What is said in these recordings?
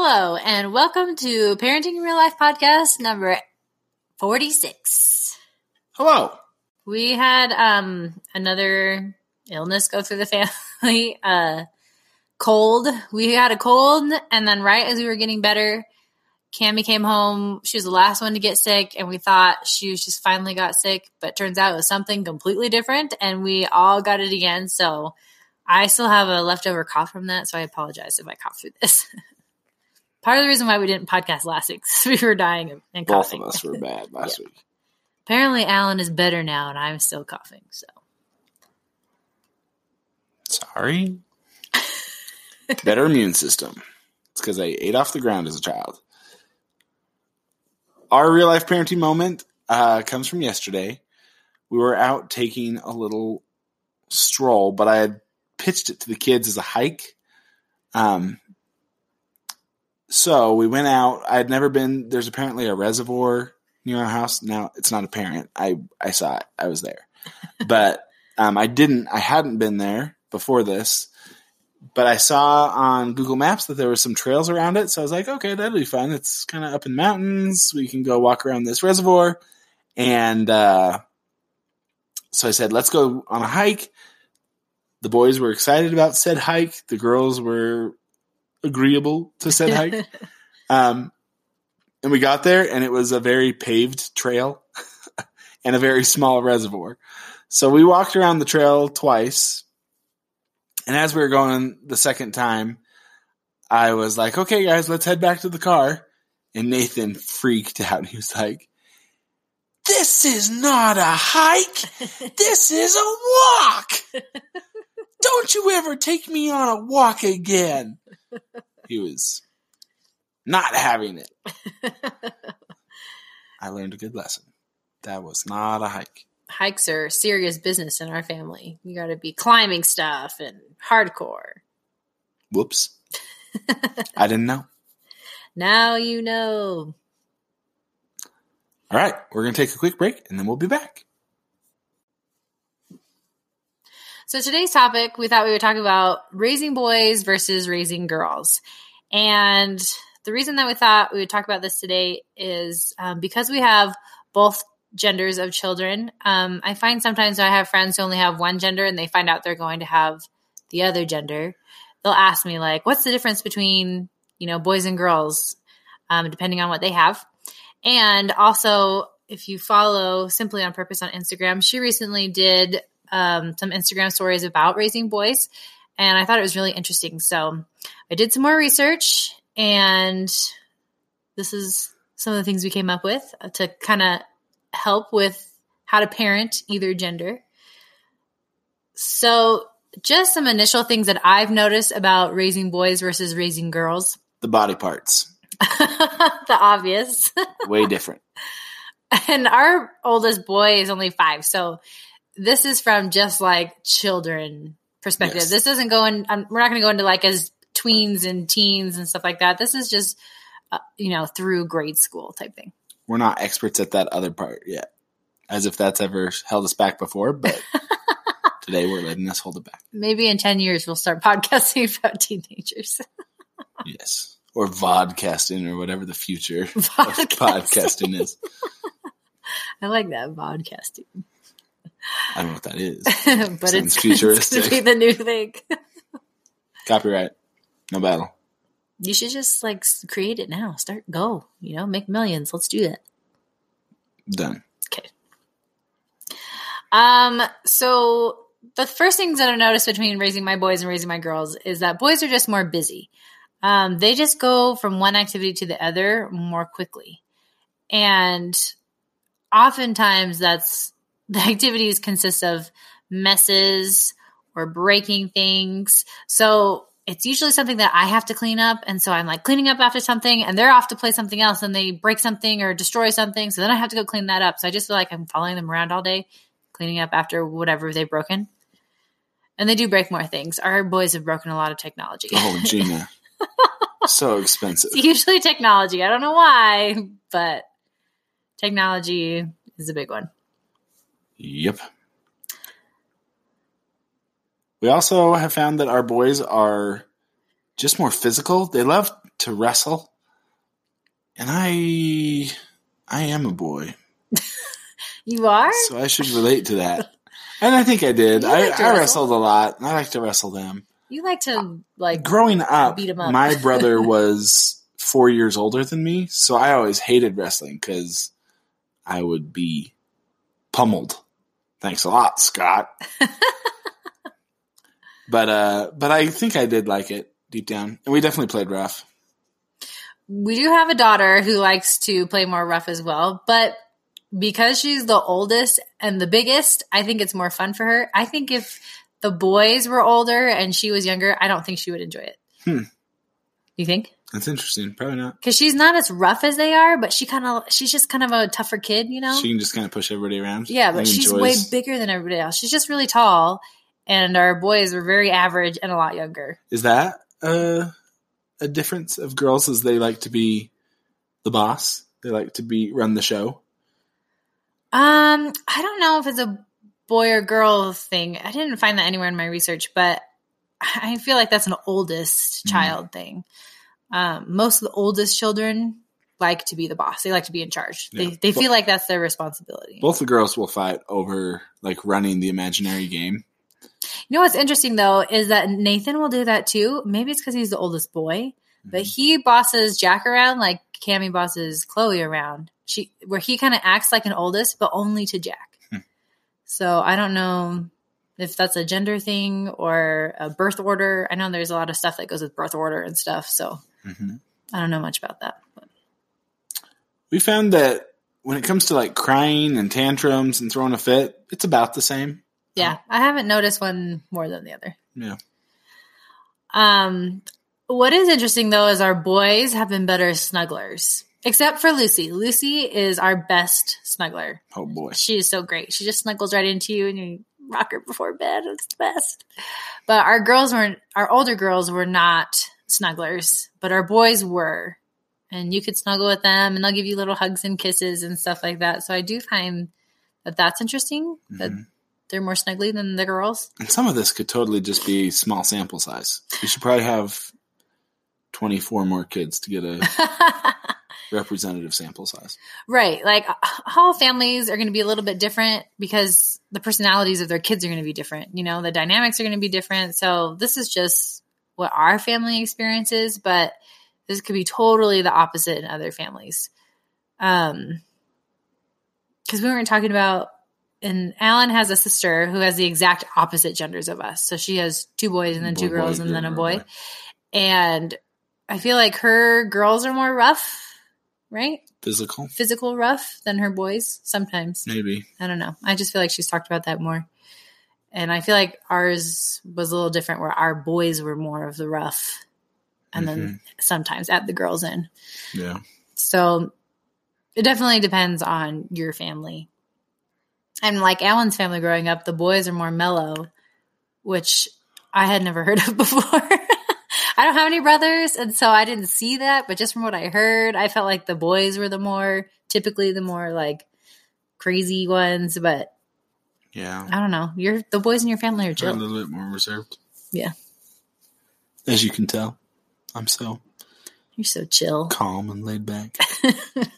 Hello, and welcome to Parenting in Real Life podcast number 46. Hello. We had um, another illness go through the family. Uh, cold. We had a cold, and then right as we were getting better, Cami came home. She was the last one to get sick, and we thought she was just finally got sick, but turns out it was something completely different, and we all got it again. So I still have a leftover cough from that, so I apologize if I cough through this. Part of the reason why we didn't podcast last week is we were dying and coughing. Both of us were bad last week. Apparently, Alan is better now, and I'm still coughing. So Sorry. Better immune system. It's because I ate off the ground as a child. Our real life parenting moment uh, comes from yesterday. We were out taking a little stroll, but I had pitched it to the kids as a hike. Um, so we went out. I had never been. There's apparently a reservoir near our house. Now it's not apparent. I I saw it. I was there, but um, I didn't. I hadn't been there before this. But I saw on Google Maps that there were some trails around it, so I was like, okay, that'll be fun. It's kind of up in mountains. We can go walk around this reservoir, and uh, so I said, let's go on a hike. The boys were excited about said hike. The girls were agreeable to said hike. Um, and we got there, and it was a very paved trail and a very small reservoir. So we walked around the trail twice. And as we were going the second time, I was like, okay, guys, let's head back to the car. And Nathan freaked out. He was like, this is not a hike. This is a walk. Don't you ever take me on a walk again. He was not having it. I learned a good lesson. That was not a hike. hikes are serious business in our family. You got to be climbing stuff and hardcore. Whoops. I didn't know. Now you know. All right, we're going to take a quick break and then we'll be back. So today's topic, we thought we would talk about raising boys versus raising girls. And the reason that we thought we would talk about this today is um, because we have both genders of children. Um, I find sometimes I have friends who only have one gender and they find out they're going to have the other gender. They'll ask me like, "What's the difference between you know boys and girls?" Um, depending on what they have. And also, if you follow Simply on Purpose on Instagram, she recently did um, some Instagram stories about raising boys, and I thought it was really interesting. So I did some more research, and this is some of the things we came up with to kind of help with how to parent either gender. So, just some initial things that I've noticed about raising boys versus raising girls. The body parts, the obvious. way different. and our oldest boy is only five. So, this is from just like children perspective. Yes. This doesn't go in, um, we're not going to go into like as tweens and teens and stuff like that. This is just, uh, you know, through grade school type thing. We're not experts at that other part yet, as if that's ever held us back before, but today we're letting us hold it back. Maybe in 10 years, we'll start podcasting about teenagers. Yes. Or vodcasting or whatever the future of podcasting is. I like that podcasting. I don't know what that is. but Sounds it's, futuristic. to be the new thing. Copyright. No battle. You should just like create it now. Start, go, you know, make millions. Let's do that. Done. Okay. Um, so the first things that I noticed between raising my boys and raising my girls is that boys are just more busy. Um, they just go from one activity to the other more quickly. And oftentimes that's the activities consist of messes or breaking things. So it's usually something that I have to clean up. And so I'm like cleaning up after something and they're off to play something else and they break something or destroy something. So then I have to go clean that up. So I just feel like I'm following them around all day, cleaning up after whatever they've broken. And they do break more things. Our boys have broken a lot of technology. Oh, Gina. so expensive. It's usually technology. I don't know why, but technology is a big one. Yep. We also have found that our boys are just more physical. They love to wrestle. And I I am a boy. You are? So I should relate to that. And I think I did. I, like I wrestled a lot. I like to wrestle them. You like to like Growing up, beat 'em up. my brother was four years older than me, so I always hated wrestling because I would be pummeled. Thanks a lot, Scott. but uh, but I think I did like it deep down, and we definitely played rough. we do have a daughter who likes to play more rough as well, but because she's the oldest and the biggest, I think it's more fun for her. I think if the boys were older and she was younger, I don't think she would enjoy it. Hmm. You think? That's interesting. Probably not. Because she's not as rough as they are, but she kind of she's just kind of a tougher kid, you know. She can just kind of push everybody around. yeah, but she's enjoys- way bigger than everybody else. She's just really tall, and our boys are very average and a lot younger. Is that uh, a difference of girls? As they like to be the boss, they like to be run the show. Um, I don't know if it's a boy or girl thing. I didn't find that anywhere in my research, but I feel like that's an oldest Mhm. child thing. Um, most of the oldest children like to be the boss. They like to be in charge. Yeah. They they feel like that's their responsibility. Both the girls will fight over like running the imaginary game. You know what's interesting though is that Nathan will do that too. Maybe it's because he's the oldest boy, but Mm-hmm. he bosses Jack around like Cammy bosses Chloe around. She where he kind of acts like an oldest, but only to Jack. Hmm. So I don't know if that's a gender thing or a birth order. I know there's a lot of stuff that goes with birth order and stuff. So hmm I don't know much about that. But We found that when it comes to like crying and tantrums and throwing a fit, it's about the same. yeah, I haven't noticed one more than the other. Yeah. Um, what is interesting though is our boys have been better snugglers, except for Lucy. Lucy is our best snuggler. Oh boy. She is so great. She just snuggles right into you and you rock her before bed. It's the best. But our girls weren't, our older girls were not snugglers, but our boys were. And you could snuggle with them and they'll give you little hugs and kisses and stuff like that. So I do find that that's interesting that Mhm. they're more snuggly than the girls. And some of this could totally just be small sample size. We should probably have 24 more kids to get a representative sample size. Right. Like uh, all families are going to be a little bit different because the personalities of their kids are going to be different. You know, the dynamics are going to be different. So this is just what our family experiences, but this could be totally the opposite in other families. Um, because we weren't talking about, and Alan has a sister who has the exact opposite genders of us. So she has two boys and then two girls boy, and then a boy. And I feel like her girls are more rough, right? Physical, physical rough than her boys sometimes. maybe. I don't know. I just feel like she's talked about that more. And I feel like ours was a little different where our boys were more of the rough and then Mm-hmm. sometimes at the girls in. Yeah. So it definitely depends on your family. And like Alan's family growing up, the boys are more mellow, which I had never heard of before. I don't have any brothers, and so I didn't see that, but just from what I heard, I felt like the boys were the more typically the more like crazy ones, but Yeah. I don't know. You're the boys in your family are They're a little bit more reserved. Yeah. As you can tell, I'm so You're so chill. calm and laid back.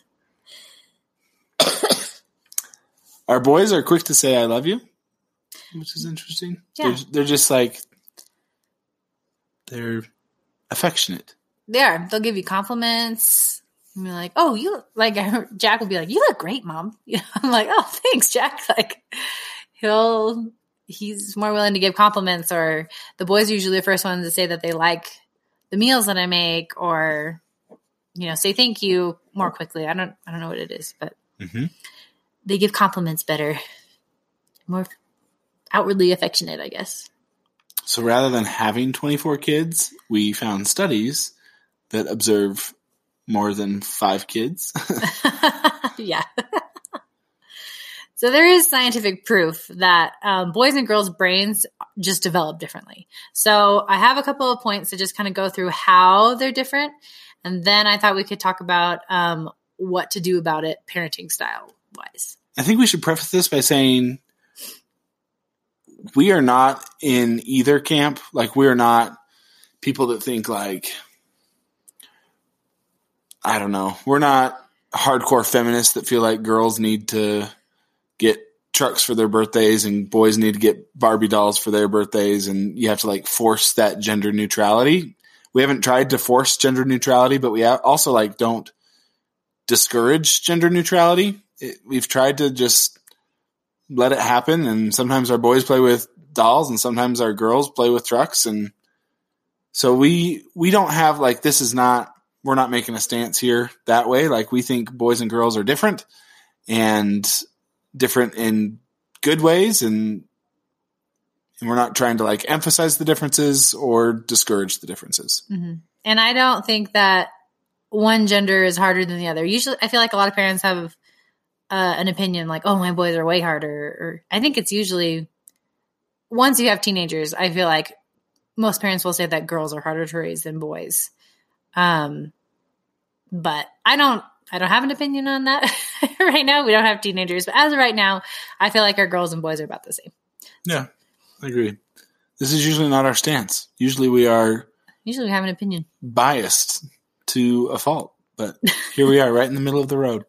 Our boys are quick to say "I love you," which is interesting. Yeah. They're, they're just like they're affectionate. They are. They'll give you compliments. And be like, oh, you like Jack will be like, you look great, mom. Yeah, I'm like, oh, thanks, Jack. Like, he'll he's more willing to give compliments. Or the boys are usually the first ones to say that they like the meals that I make, or you know, say thank you more quickly. I don't I don't know what it is, but Mm-hmm. they give compliments better, more outwardly affectionate, I guess. So rather than having 24 kids, we found studies that observe more than five kids. yeah. so there is scientific proof that um, boys and girls' brains just develop differently. So I have a couple of points to just kind of go through how they're different. And then I thought we could talk about um, what to do about it parenting style wise. I think we should preface this by saying we are not in either camp. Like we are not people that think like I don't know. We're not hardcore feminists that feel like girls need to get trucks for their birthdays and boys need to get Barbie dolls for their birthdays and you have to like force that gender neutrality. We haven't tried to force gender neutrality, but we also like don't discourage gender neutrality. It, we've tried to just let it happen and sometimes our boys play with dolls and sometimes our girls play with trucks and so we we don't have like this is not we're not making a stance here that way. Like we think boys and girls are different and different in good ways and and we're not trying to like emphasize the differences or discourage the differences. Mm-hmm. And I don't think that one gender is harder than the other. Usually, I feel like a lot of parents have uh, an opinion like, "Oh, my boys are way harder." Or I think it's usually once you have teenagers, I feel like most parents will say that girls are harder to raise than boys. Um, but I don't, I don't have an opinion on that right now. We don't have teenagers, but as of right now, I feel like our girls and boys are about the same. Yeah, I agree. This is usually not our stance. Usually we are usually we have an opinion biased to a fault, but here we are right in the middle of the road.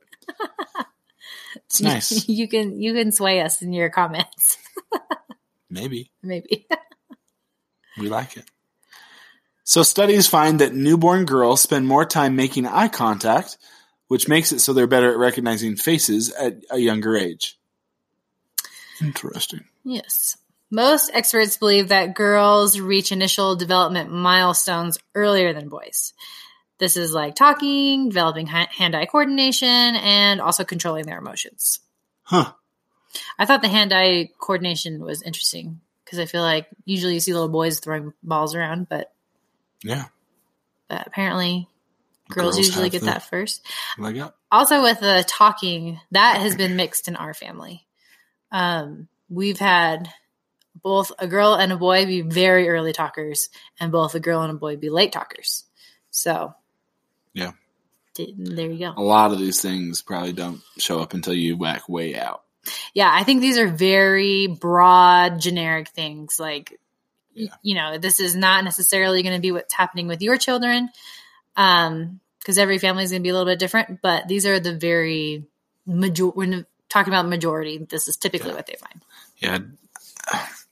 It's nice. you can you can sway us in your comments. Maybe. Maybe. we like it. So studies find that newborn girls spend more time making eye contact, which makes it so they're better at recognizing faces at a younger age. Interesting. Yes. Most experts believe that girls reach initial development milestones earlier than boys. This is like talking, developing hand eye coordination, and also controlling their emotions. Huh. I thought the hand eye coordination was interesting because I feel like usually you see little boys throwing balls around, but yeah. But apparently, girls, girls usually get that first. Leg up. Also, with the talking, that has been mixed in our family. Um, we've had both a girl and a boy be very early talkers, and both a girl and a boy be late talkers. So, yeah, there you go. A lot of these things probably don't show up until you whack way out. Yeah, I think these are very broad, generic things like yeah. you know, this is not necessarily going to be what's happening with your children. Um, because every family is going to be a little bit different, but these are the very major. We're talking about majority. This is typically yeah. what they find. Yeah,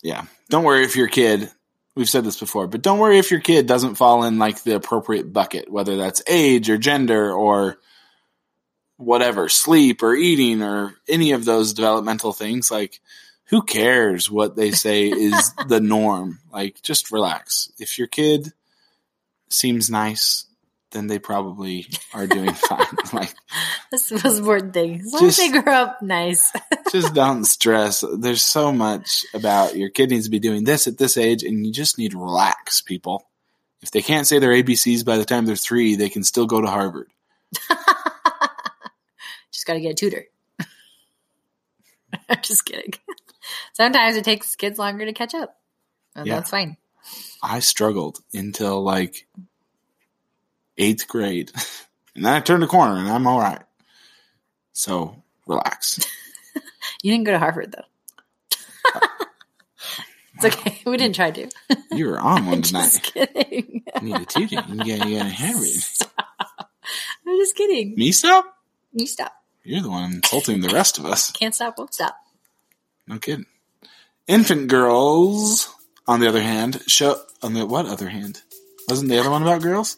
yeah. Don't worry if your kid. We've said this before, but don't worry if your kid doesn't fall in like the appropriate bucket, whether that's age or gender or whatever, sleep or eating or any of those developmental things. Like who cares what they say is the norm? Like, just relax. If your kid seems nice, then they probably are doing fine. Like, that's the most important thing. As long as they grow up nice. just don't stress. There's so much about your kid needs to be doing this at this age, and you just need to relax, people. If they can't say their ABCs by the time they're three, they can still go to Harvard. just got to get a tutor. I'm just kidding. Sometimes it takes kids longer to catch up. And yeah. that's fine. I struggled until like eighth grade. And then I turned the corner and I'm all right. So relax. you didn't go to Harvard though. it's okay. We didn't try to. you were on one tonight. Just kidding. You need a ticket. You got, you got a Harvard. I'm just kidding. Me stop? You stop. You're the one insulting the rest of us. Can't stop, won't stop. No kidding. Infant girls, on the other hand, show on the what other hand? Wasn't the other one about girls?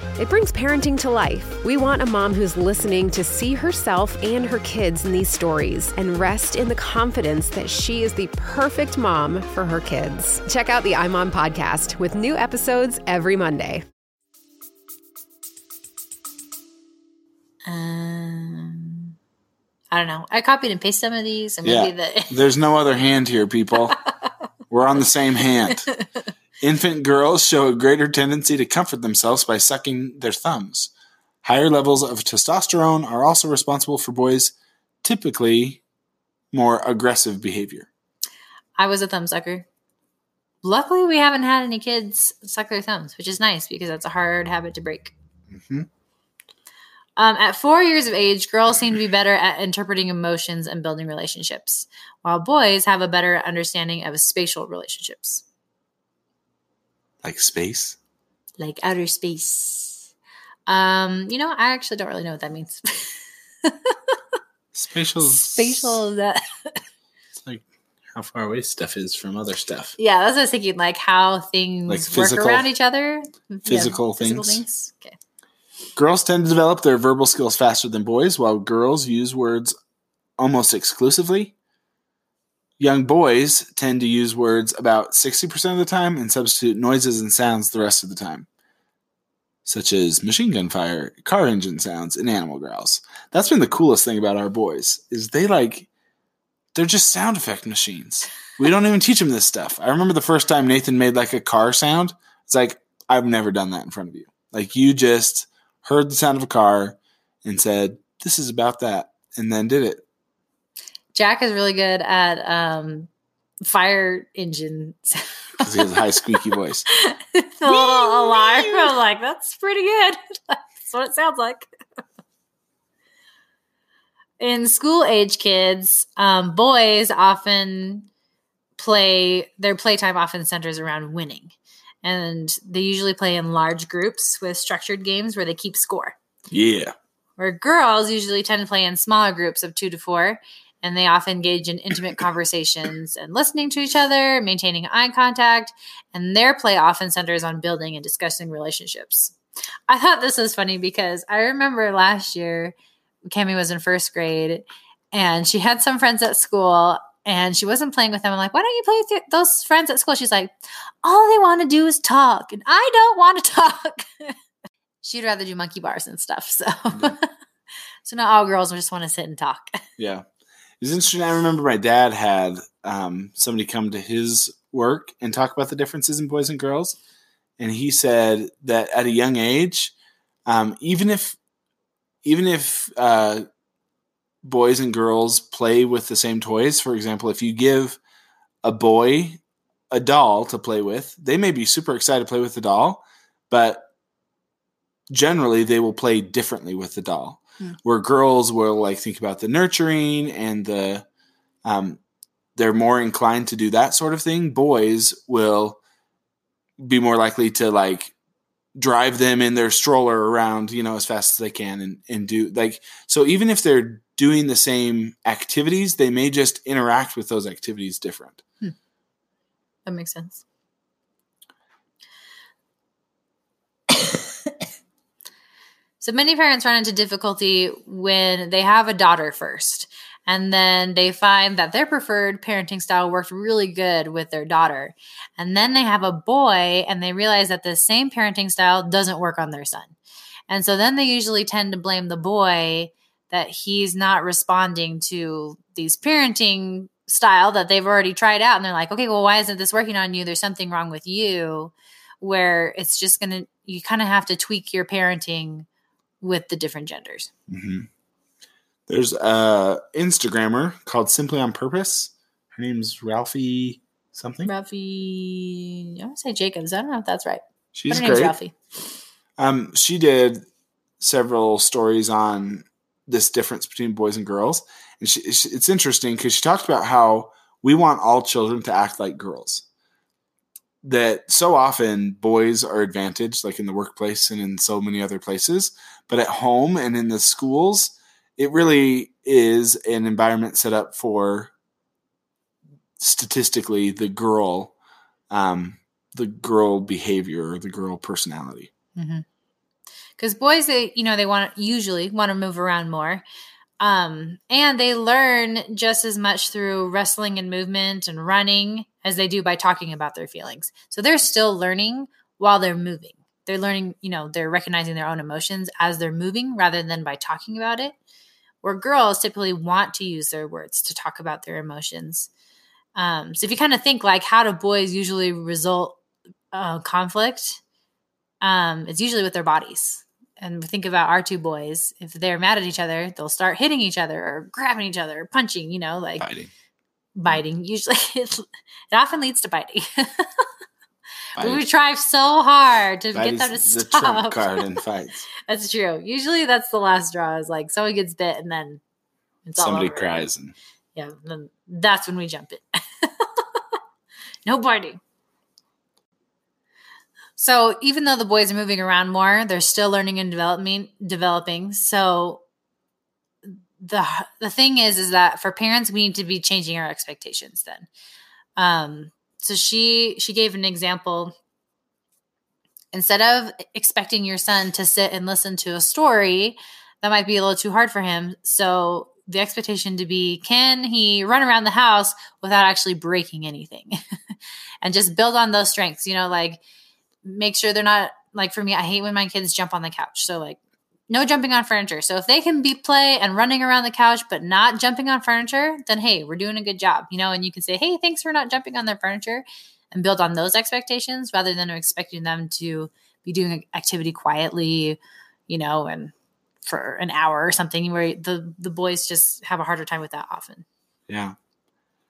it brings parenting to life. We want a mom who's listening to see herself and her kids in these stories and rest in the confidence that she is the perfect mom for her kids. Check out the iMom podcast with new episodes every Monday. Um, I don't know. I copied and pasted some of these, and maybe Yeah. the There's no other hand here, people. We're on the same hand. Infant girls show a greater tendency to comfort themselves by sucking their thumbs. Higher levels of testosterone are also responsible for boys' typically more aggressive behavior. I was a thumb sucker. Luckily, we haven't had any kids suck their thumbs, which is nice because that's a hard habit to break. Mhm. Um, at four years of age, girls seem to be better at interpreting emotions and building relationships, while boys have a better understanding of spatial relationships, Like space. like outer space. Um, you know, I actually don't really know what that means. Spatial. spatial that It's like how far away stuff is from other stuff. yeah that's what i was thinking like how things Like work around each other Yeah, physical things. okay Girls tend to develop their verbal skills faster than boys, while girls use words almost exclusively. Young boys tend to use words about 60% of the time and substitute noises and sounds the rest of the time, such as machine gun fire, car engine sounds, and animal growls. That's been the coolest thing about our boys is they like they're just sound effect machines. We don't even teach them this stuff. I remember the first time Nathan made like a car sound. It's like I've never done that in front of you. Like you just heard the sound of a car and said, "This is about that," and then did it. Jack is really good at um fire engine Because he has a high squeaky voice. the little alarm i'm like that's pretty good. That's what it sounds like. In school age kids um, boys often play their playtime often centers around winning. And they usually play in large groups with structured games where they keep score. Yeah. where girls usually tend to play in smaller groups of two to four and they often engage in intimate conversations and listening to each other maintaining eye contact and their play often centers on building and discussing relationships i thought this was funny because i remember last year Cami was in first grade and she had some friends at school and she wasn't playing with them. I'm like, why don't you play with your, those friends at school? She's like, all they want to do is talk and I don't want to talk. She'd rather do monkey bars and stuff. So, so now all girls just want to sit and talk. Yeah. It's interesting. I remember my dad had um, somebody come to his work and talk about the differences in boys and girls. And he said that at a young age, um, even if even if uh, boys and girls play with the same toys, for example, if you give a boy a doll to play with, they may be super excited to play with the doll, but generally they will play differently with the doll. Hmm. Where girls will like think about the nurturing and the um, they're more inclined to do that sort of thing. Boys will be more likely to like drive them in their stroller around, you know, as fast as they can and, and do like so even if they're doing the same activities, they may just interact with those activities different. That makes sense. So many parents run into difficulty when they have a daughter first and then they find that their preferred parenting style worked really good with their daughter. And then they have a boy and they realize that the same parenting style doesn't work on their son. And so then they usually tend to blame the boy that he's not responding to these parenting style that they've already tried out and they're like okay well why isn't this working on you there's something wrong with you where it's just gonna you kind of have to tweak your parenting with the different genders Mm-hmm. There's a Instagrammer called Simply on Purpose. Her name's Ralphie something. ralphie i want to say jacobs i don't know if that's right She's but her name's great. ralphie Um, she did several stories on this difference between boys and girls. And she, she, it's interesting because she talked about how we want all children to act like girls. That so often boys are advantaged, like in the workplace and in so many other places, but at home and in the schools, it really is an environment set up for statistically the girl, um, the girl behavior or the girl personality. because boys they you know they want usually want to move around more um, and they learn just as much through wrestling and movement and running as they do by talking about their feelings so they're still learning while they're moving they're learning you know they're recognizing their own emotions as they're moving rather than by talking about it where girls typically want to use their words to talk about their emotions um, so if you kind of think like how do boys usually result uh, conflict um, it's usually with their bodies. And think about our two boys. If they're mad at each other, they'll start hitting each other or grabbing each other or punching, you know, like Fighting. Biting. Usually it, it often leads to biting. We try so hard to get them to the stop. trump card in fights. that's true. Usually that's the last draw is like someone gets bit and then Somebody cries and Yeah, then that's when we jump it. no biting. So even though the boys are moving around more, they're still learning and developing. Developing. So the the thing is, is that for parents, we need to be changing our expectations. Then, um, so she she gave an example. Instead of expecting your son to sit and listen to a story, that might be a little too hard for him. So the expectation to be can he run around the house without actually breaking anything and just build on those strengths you know like make sure they're not like for me i hate when my kids jump on the couch so like no jumping on furniture so if they can be play and running around the couch but not jumping on furniture then hey we're doing a good job you know and you can say hey thanks for not jumping on their furniture and build on those expectations rather than expecting them to be doing activity quietly you know and for an hour or something where the the boys just have a harder time with that often. yeah.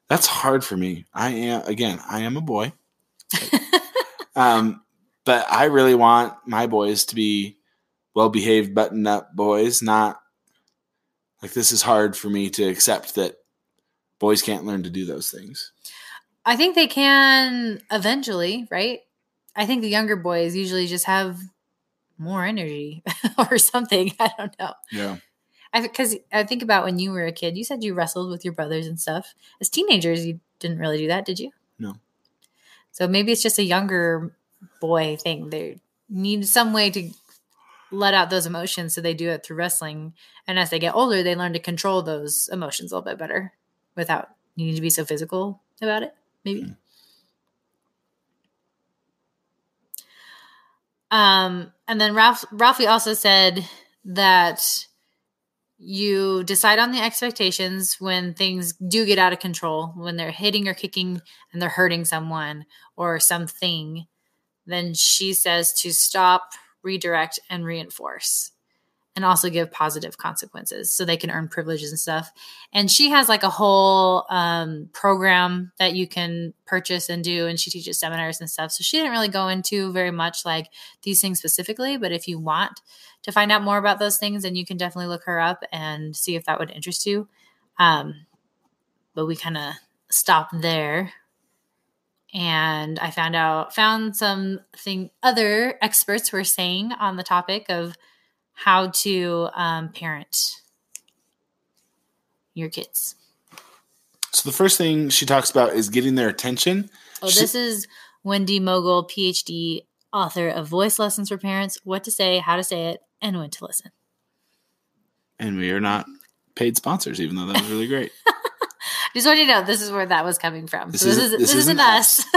That's hard for me. I am again, I am a boy. Um, but I really want my boys to be well behaved, buttoned up boys, not like this is hard for me to accept that boys can't learn to do those things. I think they can eventually, right? I think the younger boys usually just have more energy or something. I don't know. Yeah. I because I think about when you were a kid. You said you wrestled with your brothers and stuff. As teenagers, you didn't really do that, did you? No. So maybe it's just a younger boy thing. They need some way to let out those emotions, so they do it through wrestling. And as they get older, they learn to control those emotions a little bit better without needing to be so physical about it. Maybe. Um, and then Ralph Ralphie also said that you decide on the expectations when things do get out of control, when they're hitting or kicking and they're hurting someone or something, then she says to stop, redirect, and reinforce. And also give positive consequences so they can earn privileges and stuff. And she has like a whole um, program that you can purchase and do. And she teaches seminars and stuff. So she didn't really go into very much like these things specifically. But if you want to find out more about those things, then you can definitely look her up and see if that would interest you. Um, but we kind of stopped there. And I found out, found something other experts were saying on the topic of how to um, parent your kids. So the first thing she talks about is getting their attention. Oh, She- this is Wendy Mogel, PhD, author of Voice Lessons for Parents What to Say, How to Say It, and When to Listen. And we are not paid sponsors, even though that was really great. Just want you to know this is where that was coming from. This so this, isn't- is, this this, isn't isn't us.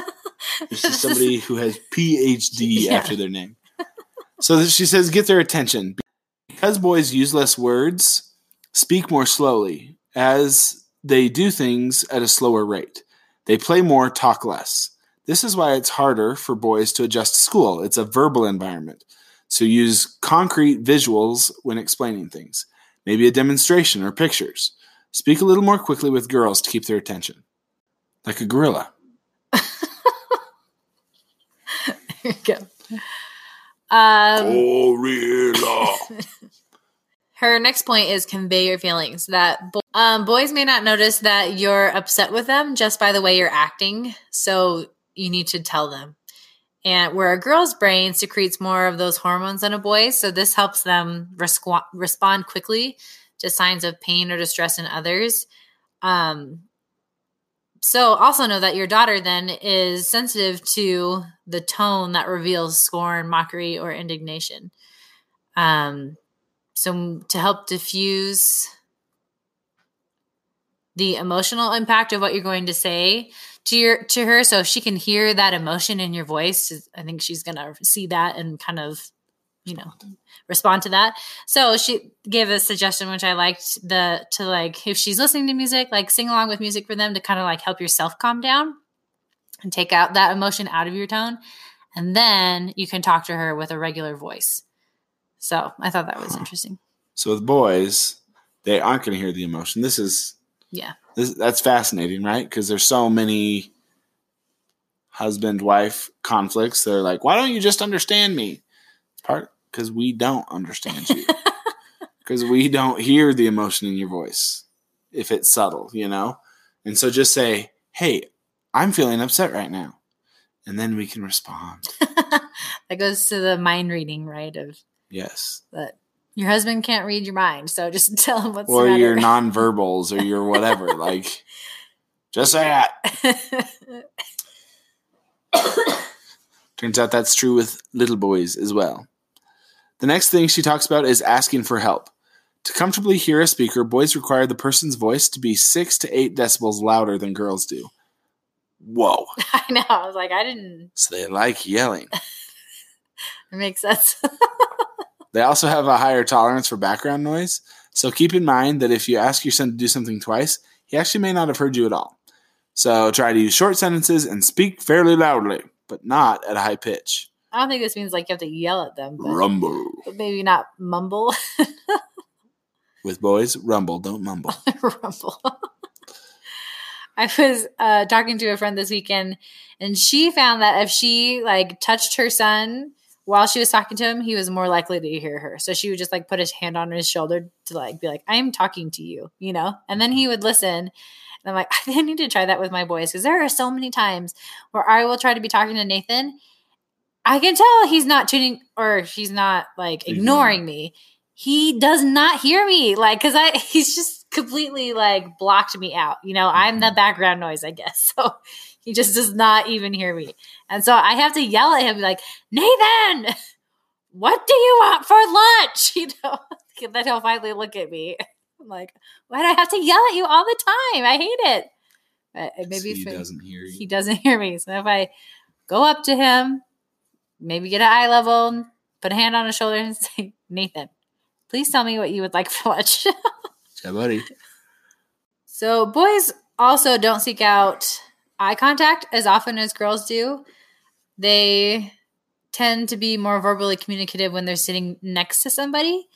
This is somebody who has PhD Yeah. after their name. So she says, get their attention. Because boys use less words, speak more slowly, as they do things at a slower rate. They play more, talk less. This is why it's harder for boys to adjust to school. It's a verbal environment. So use concrete visuals when explaining things, maybe a demonstration or pictures. Speak a little more quickly with girls to keep their attention. Like a gorilla. There you go. Um, Gorilla. Her next point is convey your feelings. That bo- um, boys may not notice that you're upset with them just by the way you're acting. So you need to tell them. And where a girl's brain secretes more of those hormones than a boy's, so this helps them resqu- respond quickly to signs of pain or distress in others. Um, so also know that your daughter then is sensitive to the tone that reveals scorn, mockery, or indignation. Um, so to help diffuse the emotional impact of what you're going to say to your to her so if she can hear that emotion in your voice i think she's going to see that and kind of you know respond to that so she gave a suggestion which i liked the to like if she's listening to music like sing along with music for them to kind of like help yourself calm down and take out that emotion out of your tone and then you can talk to her with a regular voice so i thought that was interesting So with boys, they aren't going to hear the emotion. This is yeah this, that's fascinating, right? Because there's so many husband wife conflicts. They're like, why don't you just understand me? Part because we don't understand you. Because we don't hear the emotion in your voice if it's subtle, you know? And so just say, hey, I'm feeling upset right now. And then we can respond. that goes to the mind reading right of Yes. that your husband can't read your mind so just tell him what's or your nonverbals or your whatever. like, just say that. Turns out that's true with little boys as well. The next thing she talks about is asking for help. To comfortably hear a speaker, boys require the person's voice to be six to eight decibels louder than girls do. Whoa. I know. I was like, I didn't. So they like yelling. It makes sense. They also have a higher tolerance for background noise. So keep in mind that if you ask your son to do something twice, he actually may not have heard you at all. So try to use short sentences and speak fairly loudly, but not at a high pitch. I don't think this means like you have to yell at them, but, Rumble. but maybe not mumble. With boys, rumble, don't mumble. rumble. I was uh, talking to a friend this weekend, and she found that if she like touched her son while she was talking to him, he was more likely to hear her. So she would just like put his hand on his shoulder to like be like, "I am talking to you," you know, and then he would listen. And I'm like, I need to try that with my boys because there are so many times where I will try to be talking to Nathan. I can tell he's not tuning or he's not like ignoring me. He does not hear me, like, because I he's just completely like blocked me out. You know, I'm the mm-hmm. background noise, I guess. So he just does not even hear me. And so I have to yell at him like, Nathan, what do you want for lunch? You know, then he'll finally look at me. I'm like, why do I have to yell at you all the time? I hate it. But uh, maybe So he doesn't hear you. he doesn't hear me. So if I go up to him, maybe get an eye level, put a hand on his shoulder and say, Nathan, please tell me what you would like for lunch. Yeah, buddy. So boys also don't seek out eye contact as often as girls do. They tend to be more verbally communicative when they're sitting next to somebody.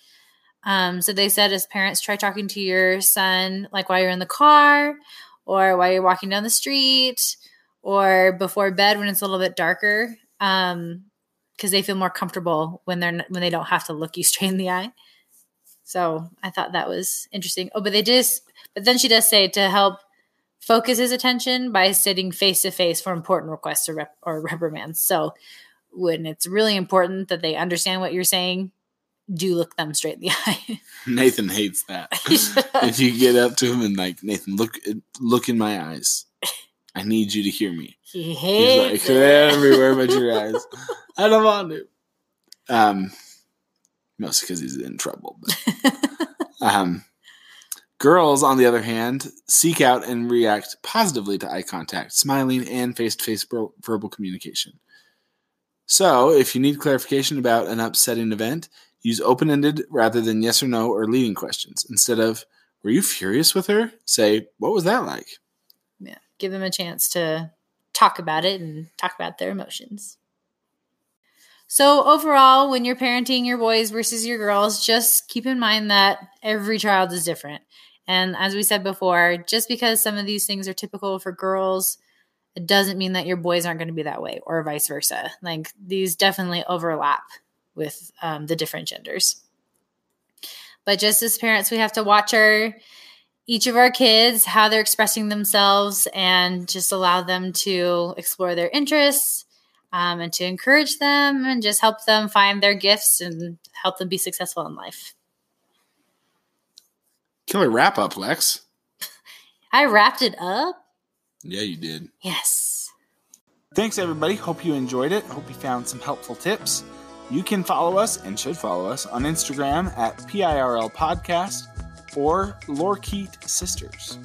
Um, so they said as parents, try talking to your son like while you're in the car or while you're walking down the street or before bed when it's a little bit darker. Um, because they feel more comfortable when they're when they don't have to look you straight in the eye. So I thought that was interesting. Oh, but they just but then she does say to help focus his attention by sitting face to face for important requests or, rep- or reprimands. So when it's really important that they understand what you're saying, do look them straight in the eye. Nathan hates that. if you get up to him and like, Nathan, look look in my eyes. I need you to hear me. he hates He's like everywhere but your eyes. I don't want to. Um, mostly because he's in trouble. But, um, girls, on the other hand, seek out and react positively to eye contact, smiling, and face-to-face ver- verbal communication. So, if you need clarification about an upsetting event, use open-ended rather than yes or no or leading questions. Instead of "Were you furious with her?" say "What was that like?" Give them a chance to talk about it and talk about their emotions. So, overall, when you're parenting your boys versus your girls, just keep in mind that every child is different. And as we said before, just because some of these things are typical for girls, it doesn't mean that your boys aren't going to be that way or vice versa. Like, these definitely overlap with um, the different genders. But just as parents, we have to watch our each of our kids, how they're expressing themselves, and just allow them to explore their interests um, and to encourage them and just help them find their gifts and help them be successful in life. Killer wrap up, Lex. I wrapped it up. Yeah, you did. Yes. Thanks, everybody. Hope you enjoyed it. Hope you found some helpful tips. You can follow us and should follow us on Instagram at PIRL Podcast or Lorikeet Sisters.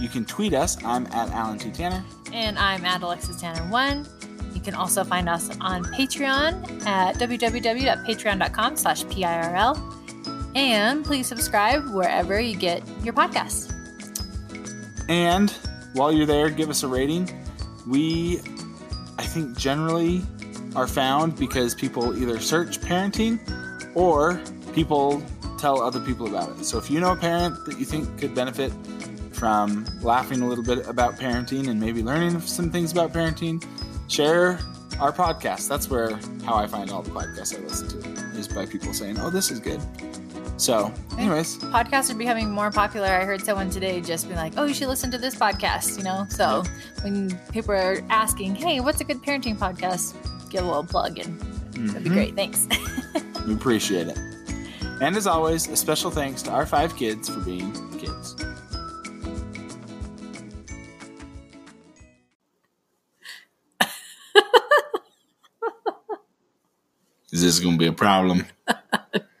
You can tweet us. I'm at Alan T. Tanner. And I'm at Alexis Tanner One. You can also find us on Patreon at www.patreon.com slash PIRL. And please subscribe wherever you get your podcasts. And while you're there, give us a rating. We, I think, generally are found because people either search parenting or people tell other people about it. So if you know a parent that you think could benefit from laughing a little bit about parenting and maybe learning some things about parenting, share our podcast. That's where how I find all the podcasts I listen to is by people saying, "Oh, this is good." So, anyways, podcasts are becoming more popular. I heard someone today just be like, "Oh, you should listen to this podcast," you know. So when people are asking, "Hey, what's a good parenting podcast?" Give a little plug, and that'd be Mhm. great. Thanks. we appreciate it. And as always, a special thanks to our five kids for being kids. Is this going to be a problem?